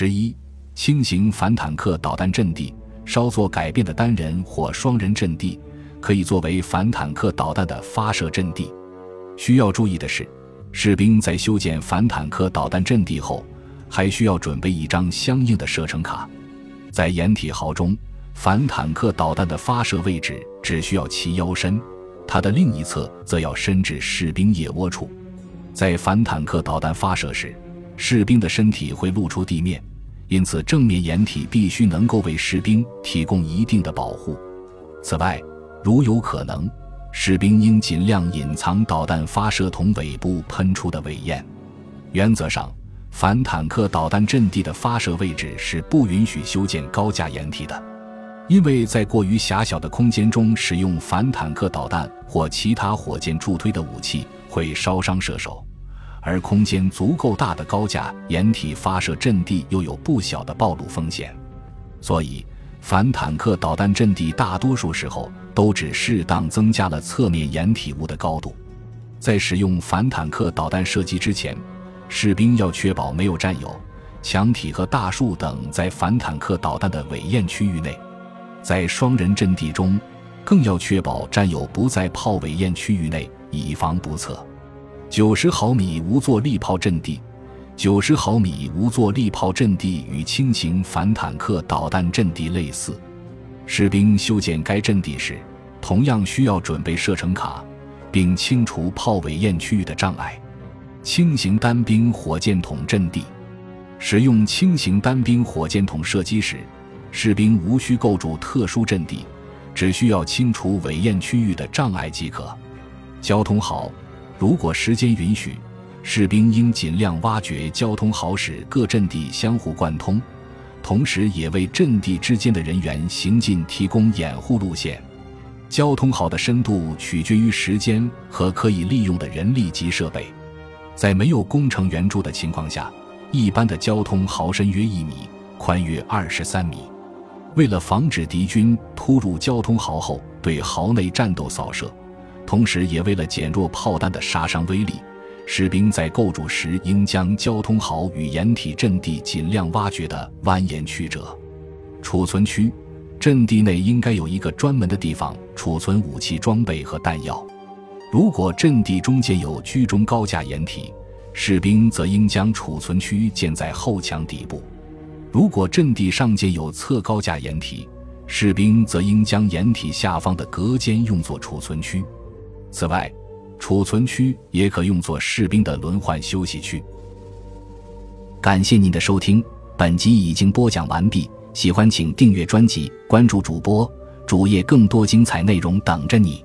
十一、轻型反坦克导弹阵地稍作改变的单人或双人阵地，可以作为反坦克导弹的发射阵地。需要注意的是，士兵在修建反坦克导弹阵地后，还需要准备一张相应的射程卡。在掩体壕中，反坦克导弹的发射位置只需要其腰身，它的另一侧则要伸至士兵腋窝处。在反坦克导弹发射时，士兵的身体会露出地面，因此正面掩体必须能够为士兵提供一定的保护。此外，如有可能，士兵应尽量隐藏导弹发射筒尾部喷出的尾焰。原则上，反坦克导弹阵地的发射位置是不允许修建高架掩体的，因为在过于狭小的空间中使用反坦克导弹或其他火箭助推的武器会烧伤射手。而空间足够大的高架掩体发射阵地又有不小的暴露风险，所以反坦克导弹阵地大多数时候都只适当增加了侧面掩体物的高度。在使用反坦克导弹射击之前，士兵要确保没有战友墙体和大树等在反坦克导弹的尾焰区域内。在双人阵地中，更要确保战友不在炮尾焰区域内，以防不测。九十毫米无座力炮阵地，九十毫米无座力炮阵地与轻型反坦克导弹阵地类似。士兵修建该阵地时，同样需要准备射程卡，并清除炮尾焰区域的障碍。轻型单兵火箭筒阵地，使用轻型单兵火箭筒射击时，士兵无需构筑特殊阵地，只需要清除尾焰区域的障碍即可。交通好。如果时间允许，士兵应尽量挖掘交通壕，使各阵地相互贯通，同时也为阵地之间的人员行进提供掩护路线。交通壕的深度取决于时间和可以利用的人力及设备。在没有工程援助的情况下，一般的交通壕深约一米，宽约二十三米。为了防止敌军突入交通壕后对壕内战斗扫射。同时，也为了减弱炮弹的杀伤威力，士兵在构筑时应将交通壕与掩体阵地尽量挖掘的蜿蜒曲折。储存区，阵地内应该有一个专门的地方储存武器装备和弹药。如果阵地中间有居中高架掩体，士兵则应将储存区建在后墙底部；如果阵地上建有侧高架掩体，士兵则应将掩体下方的隔间用作储存区。此外，储存区也可用作士兵的轮换休息区。感谢您的收听，本集已经播讲完毕。喜欢请订阅专辑，关注主播主页，更多精彩内容等着你。